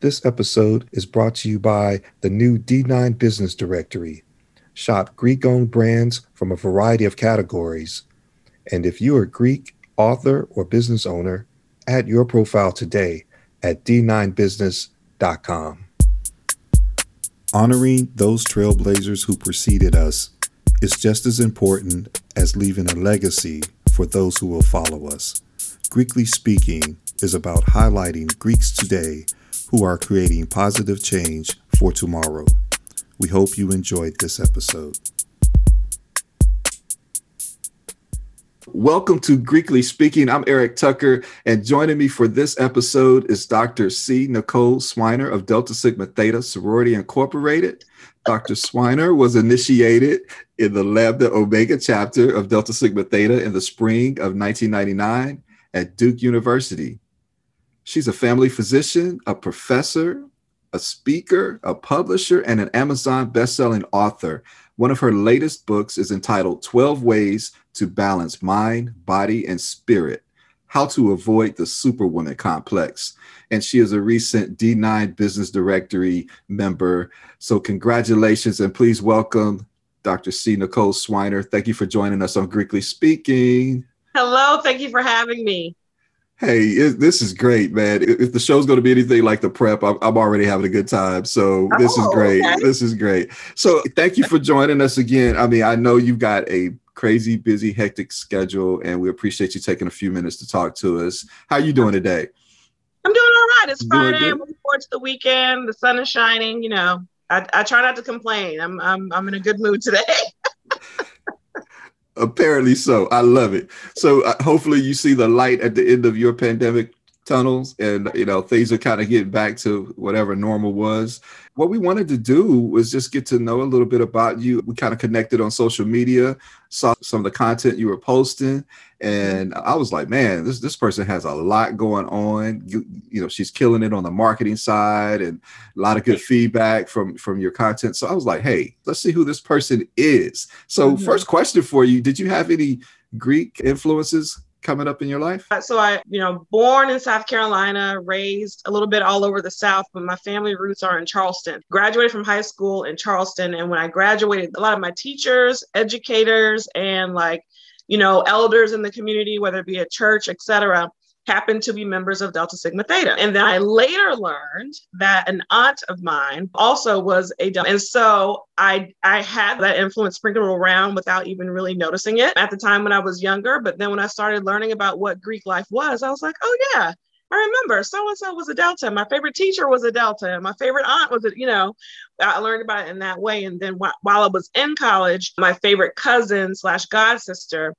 This episode is brought to you by the new D9 Business Directory. Shop Greek owned brands from a variety of categories. And if you're a Greek author or business owner, add your profile today at d9business.com. Honoring those trailblazers who preceded us is just as important as leaving a legacy for those who will follow us. Greekly Speaking is about highlighting Greeks today who are creating positive change for tomorrow. We hope you enjoyed this episode. Welcome to Greekly Speaking. I'm Eric Tucker, and joining me for this episode is Dr. C. Nicole Swiner of Delta Sigma Theta Sorority Incorporated. Dr. Swiner was initiated in the Lambda Omega chapter of Delta Sigma Theta in the spring of 1999 at Duke University. She's a family physician, a professor, a speaker, a publisher, and an Amazon bestselling author. One of her latest books is entitled 12 Ways to Balance Mind, Body, and Spirit How to Avoid the Superwoman Complex. And she is a recent D9 Business Directory member. So, congratulations and please welcome Dr. C. Nicole Swiner. Thank you for joining us on Greekly Speaking. Hello, thank you for having me. Hey, it, this is great, man. If the show's going to be anything like the prep, I'm, I'm already having a good time. So this oh, is great. Okay. This is great. So thank you for joining us again. I mean, I know you've got a crazy, busy, hectic schedule, and we appreciate you taking a few minutes to talk to us. How are you doing today? I'm doing all right. It's Friday. I'm looking forward to the weekend. The sun is shining. You know, I, I try not to complain. I'm I'm I'm in a good mood today. Apparently so. I love it. So uh, hopefully you see the light at the end of your pandemic tunnels and you know things are kind of getting back to whatever normal was what we wanted to do was just get to know a little bit about you. We kind of connected on social media saw some of the content you were posting and i was like man this this person has a lot going on. You, you know she's killing it on the marketing side and a lot of good feedback from from your content. So i was like hey let's see who this person is. So mm-hmm. first question for you did you have any greek influences coming up in your life? So I, you know, born in South Carolina, raised a little bit all over the South, but my family roots are in Charleston. Graduated from high school in Charleston, and when I graduated, a lot of my teachers, educators, and like, you know, elders in the community, whether it be a church, etc., happened to be members of Delta Sigma Theta. And then I later learned that an aunt of mine also was a Delta. And so I I had that influence sprinkled around without even really noticing it at the time when I was younger. But then when I started learning about what Greek life was, I was like, oh yeah, I remember so and so was a Delta. My favorite teacher was a Delta. My favorite aunt was a, you know, I learned about it in that way. And then wh- while I was in college, my favorite cousin slash god sister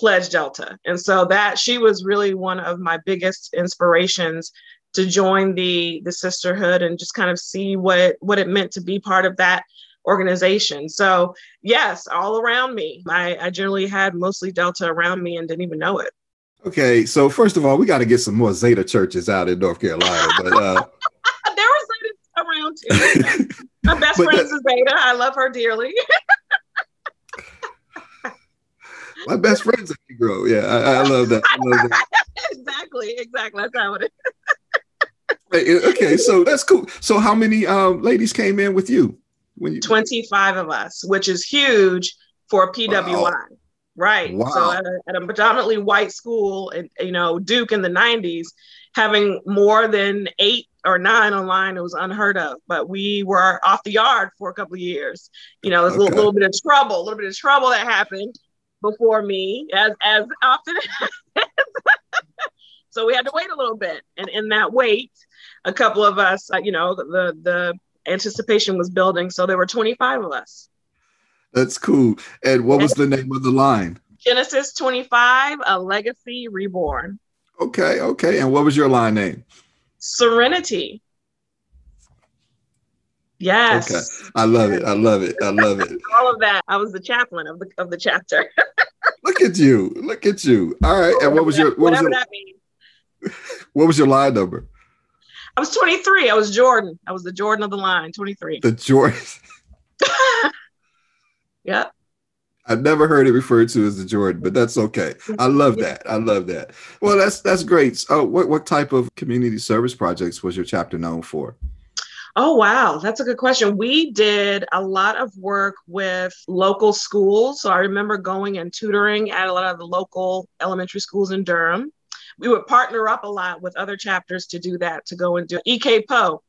Pledge Delta. And so that she was really one of my biggest inspirations to join the the sisterhood and just kind of see what what it meant to be part of that organization. So yes, all around me. I, I generally had mostly Delta around me and didn't even know it. Okay, so first of all, we got to get some more Zeta churches out in North Carolina. But uh... there was Zeta around too. My best friend is Zeta. I love her dearly. My best friend's a Negro. Yeah, I, I love that. I love that. exactly, exactly. That's how it is. okay, so that's cool. So how many um, ladies came in with you? When you 25 of us, which is huge for PWI. Wow. Right. Wow. So at a, at a predominantly white school, and you know, Duke in the 90s, having more than eight or nine online it was unheard of but we were off the yard for a couple of years you know there's okay. a little, little, bit of trouble a little bit of trouble that happened before me, as as often. so we had to wait a little bit, and in that wait, a couple of us, uh, you know, the the anticipation was building. So there were 25 of us. That's cool. And what was the name of the line? Genesis 25, a legacy reborn. Okay, okay. And what was your line name? Serenity. Yes. Okay. I love it. I love it. I love it. All of that. I was the chaplain of the of the chapter. Look at you. Look at you. All right. And what was your what Whatever was your, that means. What was your line number? I was 23. I was Jordan. I was the Jordan of the line, 23. The Jordan. yeah. I've never heard it referred to as the Jordan, but that's okay. I love that. I love that. Well, that's that's great. So, uh, what what type of community service projects was your chapter known for? Oh, wow. That's a good question. We did a lot of work with local schools. So I remember going and tutoring at a lot of the local elementary schools in Durham. We would partner up a lot with other chapters to do that, to go and do EK Powe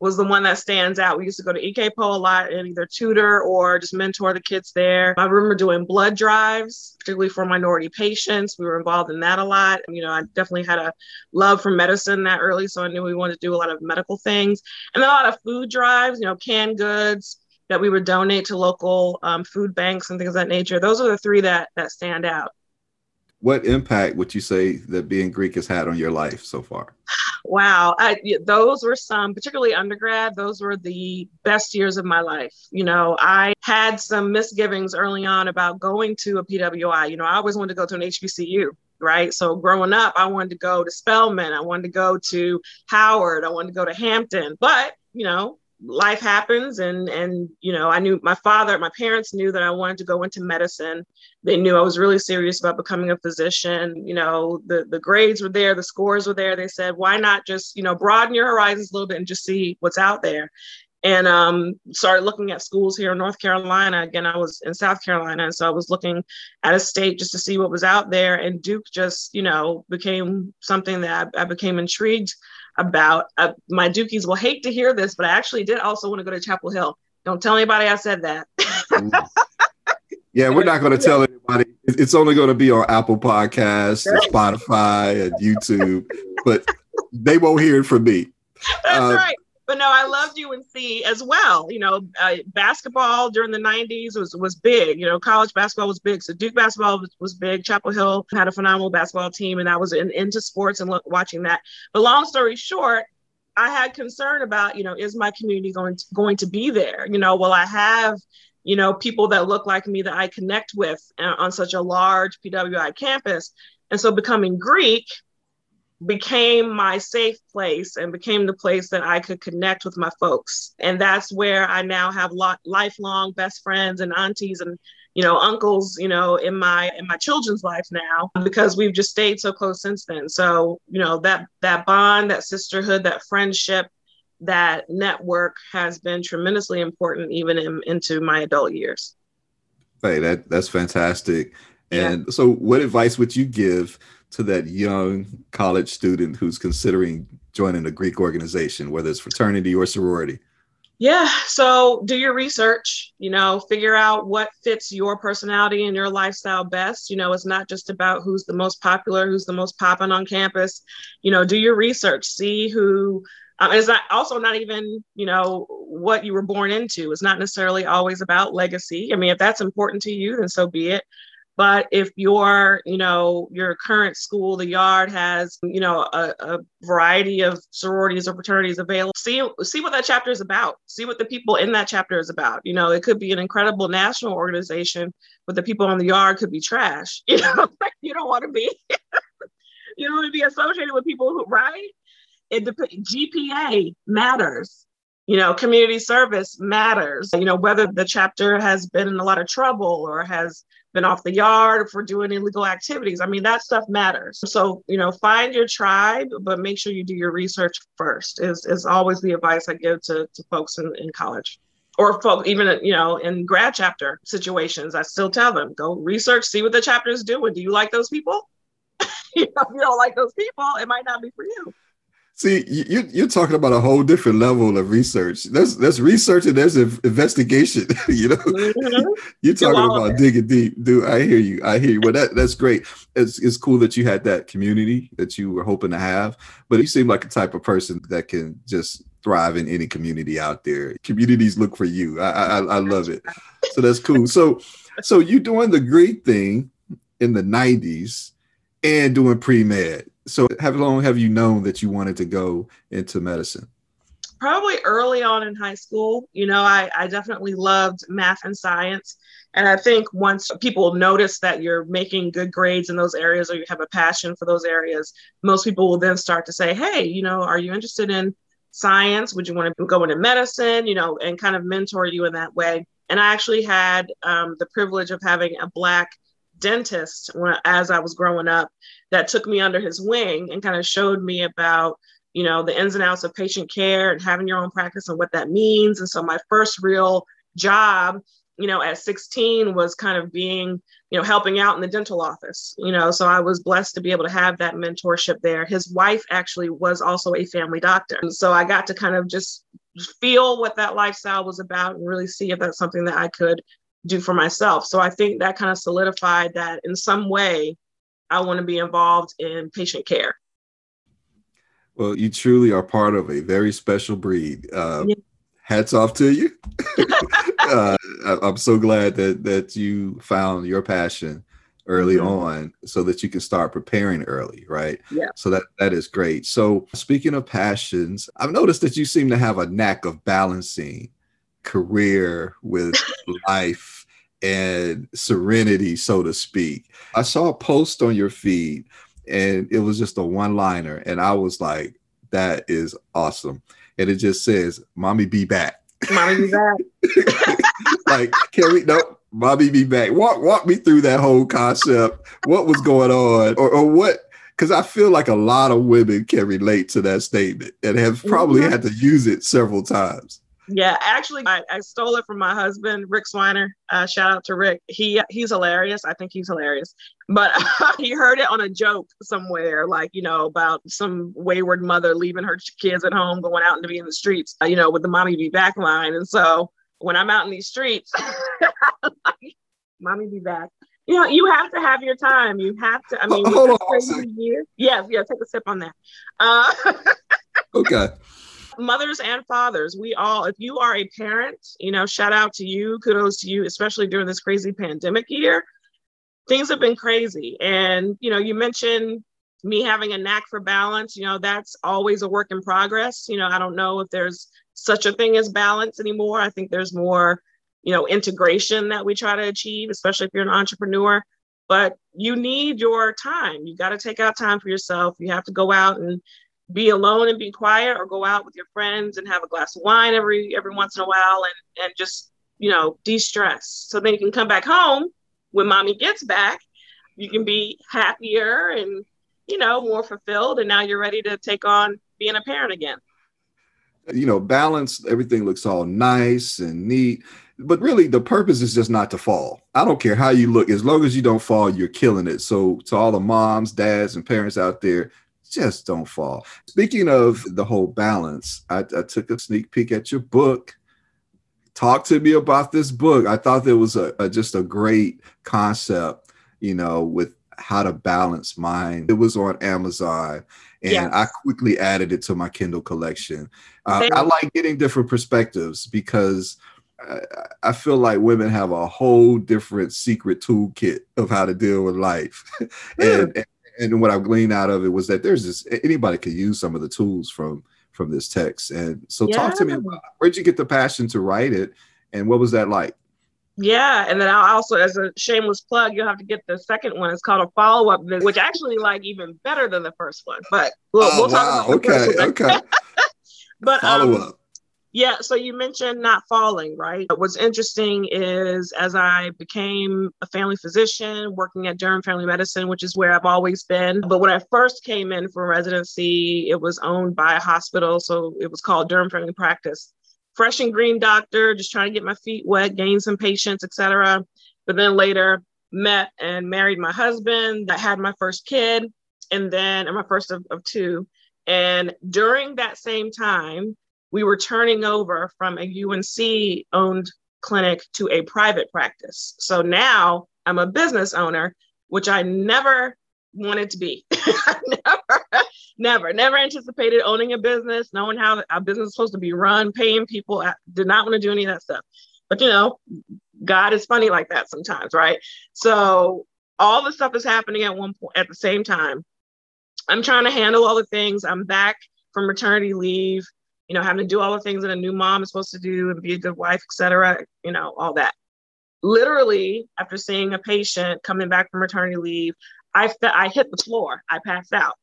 was the one that stands out. We used to go to EK Powe a lot and either tutor or just mentor the kids there. I remember doing blood drives, particularly for minority patients. We were involved in that a lot. You know, I definitely had a love for medicine that early, so I knew we wanted to do a lot of medical things and a lot of food drives, you know, canned goods that we would donate to local um, food banks and things of that nature. Those are the three that that stand out what impact would you say that being Greek has had on your life so far? Wow, I, those were some, particularly undergrad, those were the best years of my life. You know, I had some misgivings early on about going to a PWI. You know, I always wanted to go to an HBCU right? So growing up, I wanted to go to Spelman, I wanted to go to Howard, I wanted to go to Hampton, but you know, life happens and and you know i knew my father my parents knew that i wanted to go into medicine they knew i was really serious about becoming a physician you know the the grades were there the scores were there they said why not just you know broaden your horizons a little bit and just see what's out there and um, started looking at schools here in North Carolina. Again, I was in South Carolina, and so I was looking at a state just to see what was out there. And Duke just, you know, became something that I, I became intrigued about. Uh, my Dukies will hate to hear this, but I actually did also want to go to Chapel Hill. Don't tell anybody I said that. yeah, we're not going to tell anybody. It's only going to be on Apple Podcasts, and Spotify, and YouTube, but they won't hear it from me. That's uh, right but no, I loved UNC as well. You know, uh, basketball during the 90s was, was big. You know, college basketball was big. So Duke basketball was, was big. Chapel Hill had a phenomenal basketball team, and I was in, into sports and look, watching that. But long story short, I had concern about, you know, is my community going to, going to be there? You know, will I have, you know, people that look like me that I connect with uh, on such a large PWI campus? And so becoming Greek – became my safe place and became the place that I could connect with my folks. And that's where I now have lot, lifelong best friends and aunties and you know uncles you know in my in my children's life now because we've just stayed so close since then so you know that that bond that sisterhood that friendship that network has been tremendously important even in, into my adult years hey that that's fantastic and yeah. so what advice would you give to that young college student who's considering joining a Greek organization, whether it's fraternity or sorority? Yeah, so do your research, you know, figure out what fits your personality and your lifestyle best. You know, it's not just about who's the most popular, who's the most popping on campus. You know, do your research, see who um, it's not also not even you know what you were born into it's not necessarily always about legacy i mean if that's important to you then so be it but if your, you know, your current school, the yard has, you know, a, a variety of sororities or fraternities available, see see what that chapter is about. See what the people in that chapter is about. You know, it could be an incredible national organization, but the people on the yard could be trash. You know, you don't want to be. you don't want to be associated with people who, right? It dep- GPA matters you know community service matters you know whether the chapter has been in a lot of trouble or has been off the yard for doing illegal activities. I mean, that stuff matters. So, you know, find your tribe, but make sure you do your research first is, is always the advice I give to, to folks in, in college or folk, even, you know, in grad chapter situations. I still tell them, go research, see what the chapter is doing. Do you like those people? you know, if you don't like those people, it might not be for you. See, you, you're talking about a whole different level of research. There's there's research and there's investigation. you know, mm-hmm. you're talking about digging deep. Dude, I hear you. I hear you. Well, that that's great. It's it's cool that you had that community that you were hoping to have. But you seem like a type of person that can just thrive in any community out there. Communities look for you. I I, I love it. So that's cool. So so you doing the great thing in the '90s and doing pre med so how long have you known that you wanted to go into medicine? Probably early on in high school. You know, I, I definitely loved math and science. And I think once people notice that you're making good grades in those areas or you have a passion for those areas, most people will then start to say, hey, you know, are you interested in science? Would you want to go into medicine? You know, and kind of mentor you in that way. And I actually had um, the privilege of having a Black dentist when, as I was growing up that took me under his wing and kind of showed me about you know the ins and outs of patient care and having your own practice and what that means. And so my first real job you know at 16 was kind of being you know helping out in the dental office you know so i was blessed to be able to have that mentorship there. His wife actually was also a family doctor. And so i got to kind of just feel what that lifestyle was about and really see if that's something that i could do for myself so i think that kind of solidified that in some way i want to be involved in patient care well, you truly are part of a very special breed. Uh, yeah. Hats off to you. uh, I'm so glad that that you found your passion early mm-hmm. on so that you can start preparing early right yeah so that that is great so speaking of passions i've noticed that you seem to have a knack of balancing career with life and serenity so to speak. I saw a post on your feed and it was just a one liner and i was like that is awesome. And it just says mommy be back. Mommy be back. Like can we no mommy be back. Walk walk me through that whole concept. What was going on? Or, or what because i feel like a lot of women can relate to that statement and have probably mm-hmm. had to use it several times yeah, actually, I, I, stole it from my husband, Rick Swiner. Uh, shout out to Rick. He he's hilarious. I think he's hilarious. But he heard it on a joke somewhere, like you know about some wayward mother leaving her kids at home, going out and to be in the streets, uh, you know, with the "mommy be back" line. And so when I'm out in these streets, like, "mommy be back." You know, you have to have your time. You have to. I mean, hold on. Yes, yeah. Take a sip on that. Uh, okay mothers and fathers, we all, if you are a parent, you know, shout out to you, kudos to you, especially during this crazy pandemic year. Things have been crazy. And, you know, you mentioned me having a knack for balance, you know, that's always a work in progress. You know, I don't know if there's such a thing as balance anymore. I think there's more, you know, integration that we try to achieve, especially if you're an entrepreneur. But you need your time. You got to take out time for yourself. You have to go out and be alone and be quiet or go out with your friends and have a glass of wine every every once in a while and and just you know de-stress. So then you can come back home. When mommy gets back you can be happier and you know more fulfilled and now you're ready to take on being a parent again. You know balance everything looks all nice and neat but really the purpose is just not to fall. I don't care how you look as long as you don't fall you're killing it. So to all the moms dads and parents out there just don't fall. Speaking of the whole balance, I, I took a sneak peek at your book. Talk to me about this book. I thought there was a, a just a great concept, you know, with how to balance mind. It was on Amazon, and yes. I quickly added it to my Kindle collection. Uh, I like getting different perspectives because I, I feel like women have a whole different secret toolkit of how to deal with life, and, and and what I've gleaned out of it was that there's this anybody could use some of the tools from from this text. And so yeah. talk to me about where'd you get the passion to write it and what was that like? Yeah, and then I also, as a shameless plug, you'll have to get the second one. It's called a follow up which actually like even better than the first one. But we'll, oh, we'll wow. okay, okay. but follow um, up. Yeah, so you mentioned not falling, right? What's interesting is as I became a family physician working at Durham Family Medicine, which is where I've always been. But when I first came in for residency, it was owned by a hospital. So it was called Durham Family Practice. Fresh and green doctor, just trying to get my feet wet, gain some patients, etc. But then later met and married my husband. I had my first kid, and then and my first of, of two. And during that same time, we were turning over from a UNC owned clinic to a private practice. So now I'm a business owner, which I never wanted to be. never, never, never anticipated owning a business, knowing how a business is supposed to be run, paying people. I did not want to do any of that stuff. But you know, God is funny like that sometimes, right? So all the stuff is happening at one point at the same time. I'm trying to handle all the things. I'm back from maternity leave you know, having to do all the things that a new mom is supposed to do and be a good wife, etc. you know, all that. Literally, after seeing a patient coming back from maternity leave, I, fe- I hit the floor. I passed out.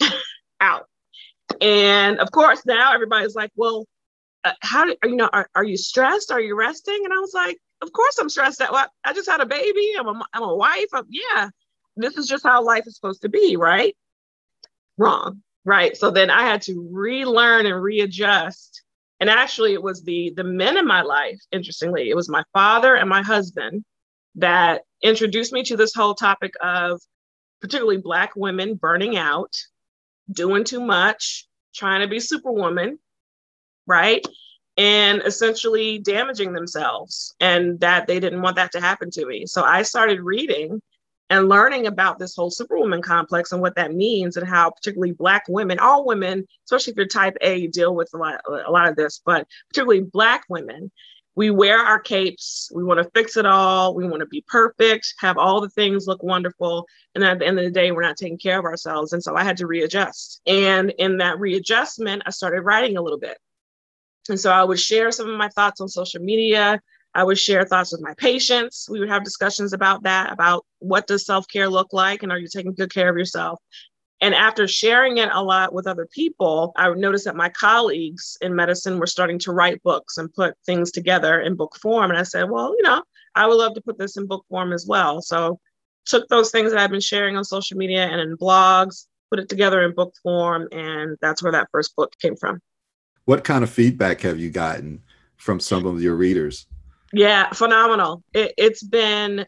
out. And of course, now everybody's like, well, uh, how you know are, are you stressed are you resting and i was like of course i'm stressed out well, i just had a baby i'm a, I'm a wife I'm, yeah this is just how life is supposed to be right wrong right so then i had to relearn and readjust and actually it was the the men in my life interestingly it was my father and my husband that introduced me to this whole topic of particularly black women burning out doing too much trying to be superwoman right? And essentially damaging themselves, and that they didn't want that to happen to me. So I started reading and learning about this whole superwoman complex and what that means and how particularly black women all women especially if you're type a deal with a lot, a lot of this but particularly black women we wear our capes we want to fix it all we want to be perfect have all the things look wonderful and at the end of the day we're not taking care of ourselves and so i had to readjust and in that readjustment i started writing a little bit and so I would share some of my thoughts on social media. I would share thoughts with my patients. We would have discussions about that, about what does self-care look like and are you taking good care of yourself? And after sharing it a lot with other people, I noticed that my colleagues in medicine were starting to write books and put things together in book form. And I said, well, you know, I would love to put this in book form as well. So took those things that I've been sharing on social media and in blogs, put it together in book form, and that's where that first book came from. What kind of feedback have you gotten from some of your readers? Yeah, phenomenal. It, it's been,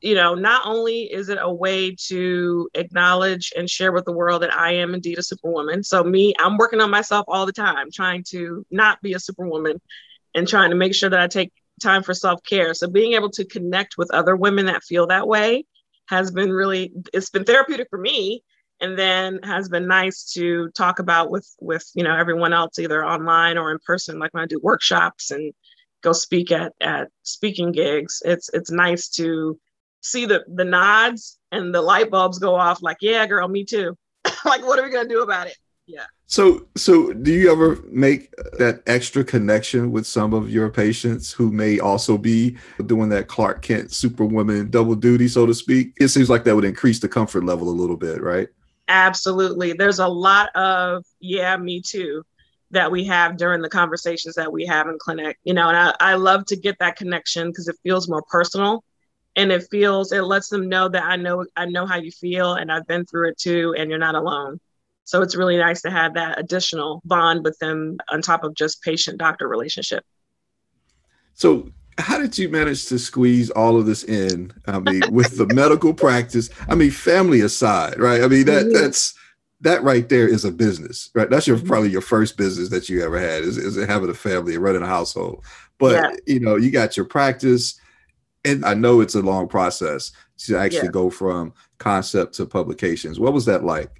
you know, not only is it a way to acknowledge and share with the world that I am indeed a superwoman. So, me, I'm working on myself all the time, trying to not be a superwoman and trying to make sure that I take time for self care. So, being able to connect with other women that feel that way has been really, it's been therapeutic for me and then has been nice to talk about with with you know everyone else either online or in person like when i do workshops and go speak at at speaking gigs. It's it's nice to see the the nods and the light bulbs go off like yeah girl me too. Like what are we going to do about it? Yeah. So so do you ever make that extra connection with some of your patients who may also be doing that clark kent superwoman double duty so to speak? It seems like that would increase the comfort level a little bit right? Absolutely. There's a lot of, yeah, me too, that we have during the conversations that we have in clinic. You know, and I, I love to get that connection because it feels more personal and it feels it lets them know that I know I know how you feel and I've been through it too and you're not alone. So it's really nice to have that additional bond with them on top of just patient doctor relationship. So how did you manage to squeeze all of this in? I mean, with the medical practice, I mean, family aside, right? I mean, that mm-hmm. that's that right there is a business, right? That's your mm-hmm. probably your first business that you ever had is, is having a family and running a household. But yeah. you know, you got your practice, and I know it's a long process to actually yeah. go from concept to publications. What was that like?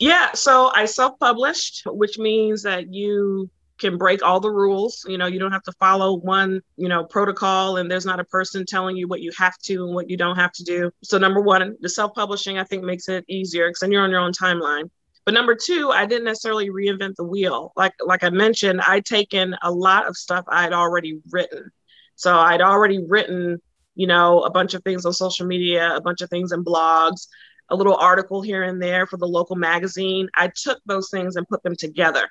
Yeah, so I self-published, which means that you can break all the rules. You know, you don't have to follow one, you know, protocol and there's not a person telling you what you have to and what you don't have to do. So number one, the self-publishing I think makes it easier because then you're on your own timeline. But number two, I didn't necessarily reinvent the wheel. Like like I mentioned, I'd taken a lot of stuff I had already written. So I'd already written, you know, a bunch of things on social media, a bunch of things in blogs, a little article here and there for the local magazine. I took those things and put them together.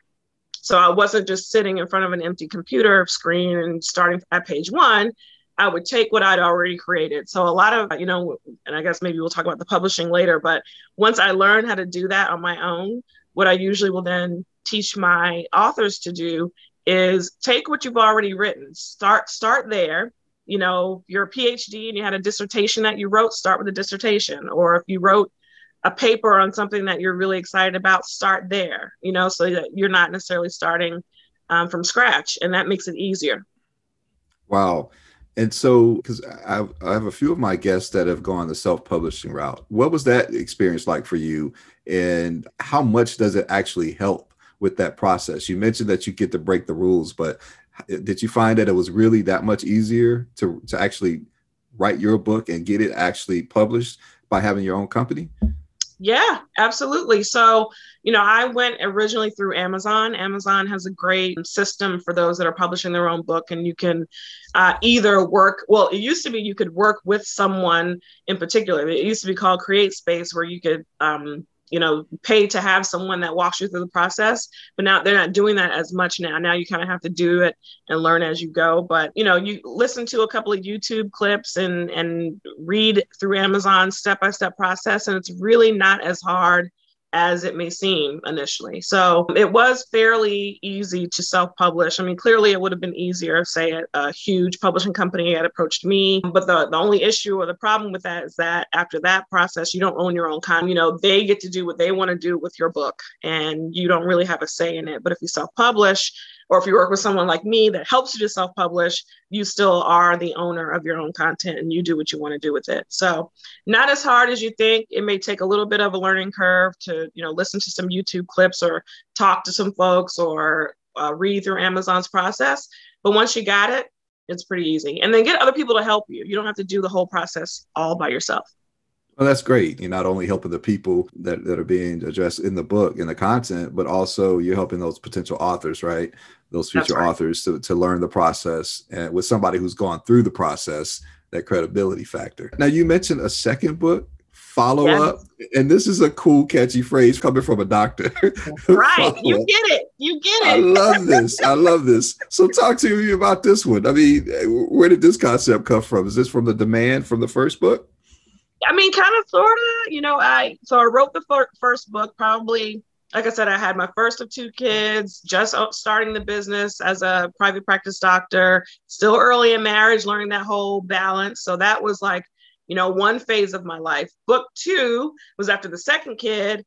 So I wasn't just sitting in front of an empty computer screen and starting at page one. I would take what I'd already created. So a lot of, you know, and I guess maybe we'll talk about the publishing later, but once I learned how to do that on my own, what I usually will then teach my authors to do is take what you've already written, start start there. You know, you're a PhD and you had a dissertation that you wrote, start with a dissertation. Or if you wrote a paper on something that you're really excited about, start there, you know, so that you're not necessarily starting um, from scratch. And that makes it easier. Wow. And so, because I, I have a few of my guests that have gone the self publishing route. What was that experience like for you? And how much does it actually help with that process? You mentioned that you get to break the rules, but did you find that it was really that much easier to, to actually write your book and get it actually published by having your own company? Yeah, absolutely. So, you know, I went originally through Amazon. Amazon has a great system for those that are publishing their own book, and you can uh, either work. Well, it used to be you could work with someone in particular. It used to be called CreateSpace, where you could um, you know, pay to have someone that walks you through the process. But now they're not doing that as much now. Now you kind of have to do it and learn as you go. But you know, you listen to a couple of YouTube clips and and read through Amazon step by step process, and it's really not as hard as it may seem initially. So it was fairly easy to self publish. I mean, clearly it would have been easier if, say, a, a, huge publishing company had approached me. But the, the only issue or the problem with that is that after that process, you don't own your own content. You know, they get to do what they want to do with your book and you don't really have a say in it. But if you self publish, or if you work with someone like me that helps you to self publish, you still are the owner of your own content and you do what you want to do with it. So, not as hard as you think. It may take a little bit of a learning curve to, you know, listen to some YouTube clips or talk to some folks or uh, read through Amazon's process. But once you got it, it's pretty easy. And then get other people to help you. You don't have to do the whole process all by yourself. Well, that's great. You're not only helping the people that, that are being addressed in the book and the content, but also you're helping those potential authors, right? Those future right. authors to, to learn the process and with somebody who's gone through the process, that credibility factor. Now, you mentioned a second book, follow yes. up, and this is a cool, catchy phrase coming from a doctor. right. you get it. You get it. I love this. I love this. So, talk to me about this one. I mean, where did this concept come from? Is this from the demand from the first book? I mean, kind of, sort of. You know, I so I wrote the fir- first book probably. Like I said, I had my first of two kids, just uh, starting the business as a private practice doctor, still early in marriage, learning that whole balance. So that was like, you know, one phase of my life. Book two was after the second kid,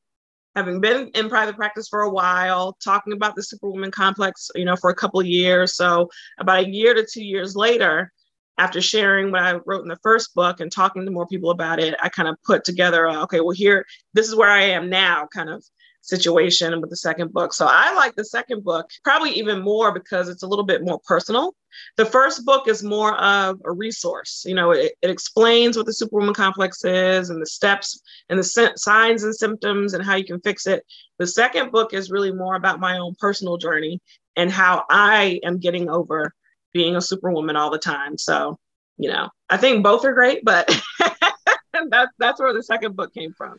having been in private practice for a while, talking about the superwoman complex, you know, for a couple of years. So about a year to two years later, after sharing what I wrote in the first book and talking to more people about it, I kind of put together, okay, well, here, this is where I am now kind of situation with the second book. So I like the second book probably even more because it's a little bit more personal. The first book is more of a resource. You know, it, it explains what the Superwoman complex is and the steps and the signs and symptoms and how you can fix it. The second book is really more about my own personal journey and how I am getting over being a superwoman all the time. So, you know, I think both are great, but that, that's where the second book came from.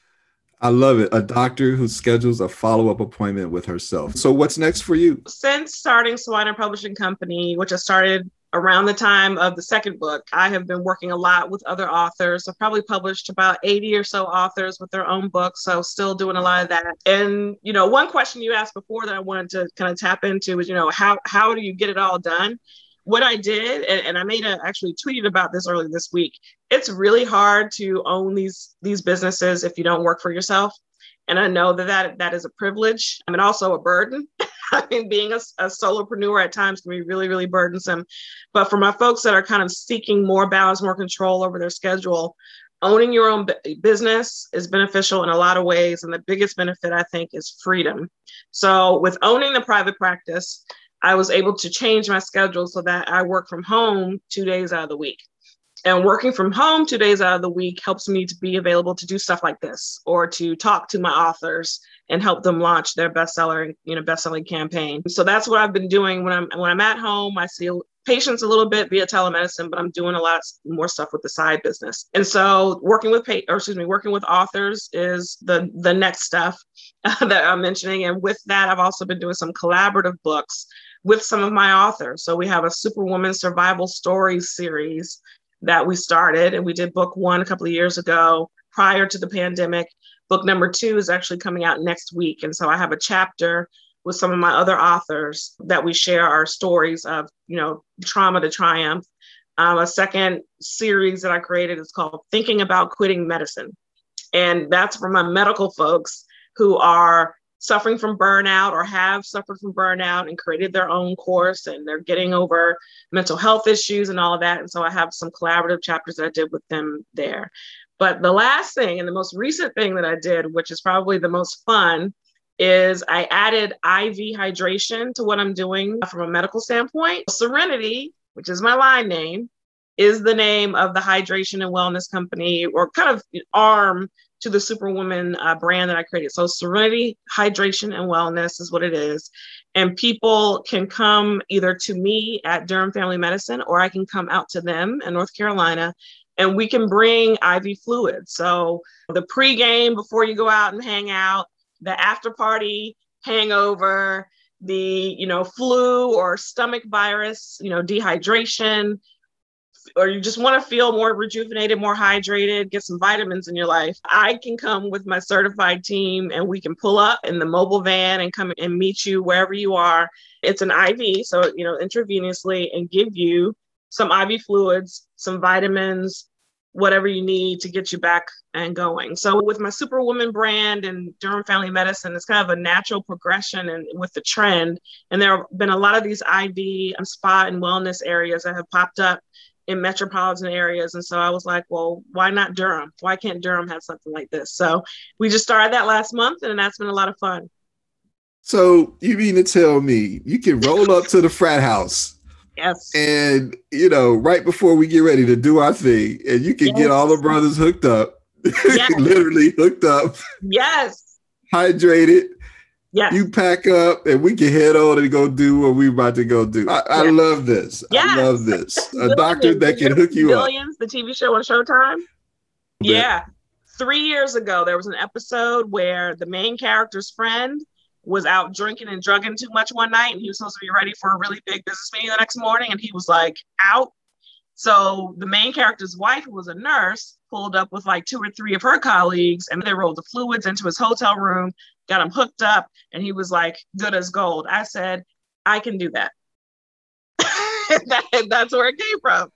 I love it. A doctor who schedules a follow up appointment with herself. So, what's next for you? Since starting Swiner Publishing Company, which I started around the time of the second book, I have been working a lot with other authors. I've probably published about 80 or so authors with their own books. So, still doing a lot of that. And, you know, one question you asked before that I wanted to kind of tap into is, you know, how, how do you get it all done? What I did, and, and I made a actually tweeted about this earlier this week. It's really hard to own these these businesses if you don't work for yourself. And I know that that, that is a privilege. I mean, also a burden. I mean, being a, a solopreneur at times can be really, really burdensome. But for my folks that are kind of seeking more balance, more control over their schedule, owning your own business is beneficial in a lot of ways. And the biggest benefit, I think, is freedom. So, with owning the private practice, I was able to change my schedule so that I work from home two days out of the week. And working from home two days out of the week helps me to be available to do stuff like this or to talk to my authors and help them launch their bestseller, you know, best-selling campaign. So that's what I've been doing when I'm when I'm at home. I see patients a little bit via telemedicine, but I'm doing a lot more stuff with the side business. And so working with pa- or excuse me, working with authors is the the next stuff that I'm mentioning. And with that, I've also been doing some collaborative books with some of my authors. So we have a Superwoman Survival Stories series that we started, and we did book one a couple of years ago prior to the pandemic. Book number two is actually coming out next week. And so I have a chapter with some of my other authors that we share our stories of, you know, trauma to triumph. Um, a second series that I created is called Thinking About Quitting Medicine. And that's for my medical folks who are suffering from burnout or have suffered from burnout and created their own course and they're getting over mental health issues and all of that. And so I have some collaborative chapters that I did with them there. But the last thing and the most recent thing that I did, which is probably the most fun, is I added IV hydration to what I'm doing from a medical standpoint. Serenity, which is my line name, is the name of the hydration and wellness company or kind of arm to the Superwoman uh, brand that I created. So, Serenity Hydration and Wellness is what it is. And people can come either to me at Durham Family Medicine or I can come out to them in North Carolina and we can bring IV fluids. So the pregame before you go out and hang out, the after party hangover, the you know flu or stomach virus, you know dehydration, or you just want to feel more rejuvenated, more hydrated, get some vitamins in your life, I can come with my certified team and we can pull up in the mobile van and come and meet you wherever you are. It's an IV, so, you know, intravenously and give you some IV fluids, some vitamins, whatever you need to get you back and going. So with my Superwoman brand and Durham Family Medicine, it's kind of a natural progression and with the trend. And there have been a lot of these IV and spa and wellness areas that have popped up in metropolitan areas. And so I was like, well, why not Durham? Why can't Durham have something like this? So we just started that last month and that's been a lot of fun. So you mean to tell me you can roll up to the frat house? Yes. And you know, right before we get ready to do our thing, and you can yes. get all the brothers hooked up. Yes. Literally hooked up. Yes. Hydrated Yes. You pack up and we can head on and go do what we're about to go do. I, I love this. Yes. I love this. A doctor that can hook you Billions, up. the TV show on Showtime. Yeah. Three years ago, there was an episode where the main character's friend was out drinking and drugging too much one night, and he was supposed to be ready for a really big business meeting the next morning, and he was like out. So the main character's wife, who was a nurse, pulled up with like two or three of her colleagues, and they rolled the fluids into his hotel room, got him hooked up, and he was like good as gold. I said, I can do that. that that's where it came from.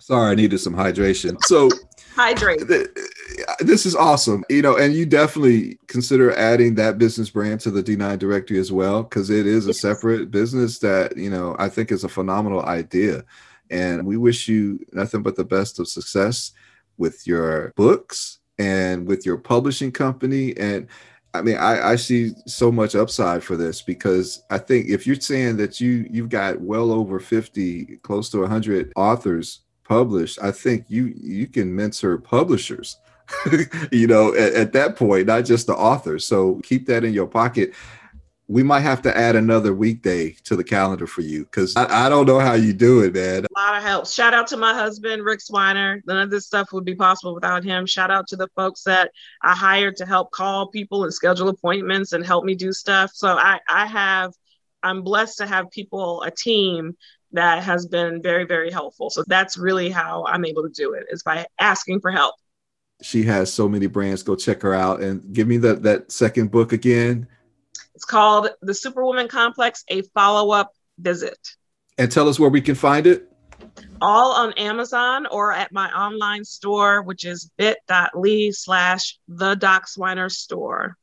Sorry, I needed some hydration. So hydrate. this is awesome. You know, and you definitely consider adding that business brand to the D9 directory as well, because it is a separate business that, you know, I think is a phenomenal idea. And we wish you nothing but the best of success with your books and with your publishing company. And I mean, I, I see so much upside for this because I think if you're saying that you you've got well over 50, close to 100 authors published, I think you you can mentor publishers. you know, at, at, that point, not just the authors. So keep that in your pocket we might have to add another weekday to the calendar for you because I, I, don't know how you do it, man. A lot of help. Shout out to my husband, Rick Swiner. None of this stuff would be possible without him. Shout out to the folks that I hired to help call people and schedule appointments and help me do stuff. So I, I have, I'm blessed to have people, a team that has been very, very helpful. So that's really how I'm able to do it is by asking for help. She has so many brands. Go check her out and give me that that second book again. It's called The Superwoman Complex, a follow up visit. And tell us where we can find it. All on Amazon or at my online store, which is bit.ly slash the Doc Swiner store.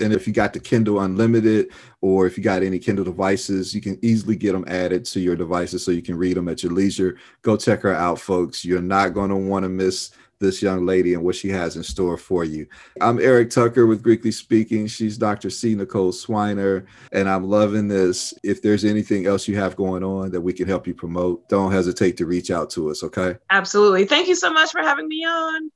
And if you got the Kindle Unlimited or if you got any Kindle devices, you can easily get them added to your devices so you can read them at your leisure. Go check her out, folks. You're not going to want to miss this young lady and what she has in store for you. I'm Eric Tucker with Greekly Speaking. She's Dr. C. Nicole Swiner, and I'm loving this. If there's anything else you have going on that we can help you promote, don't hesitate to reach out to us, okay? Absolutely. Thank you so much for having me on.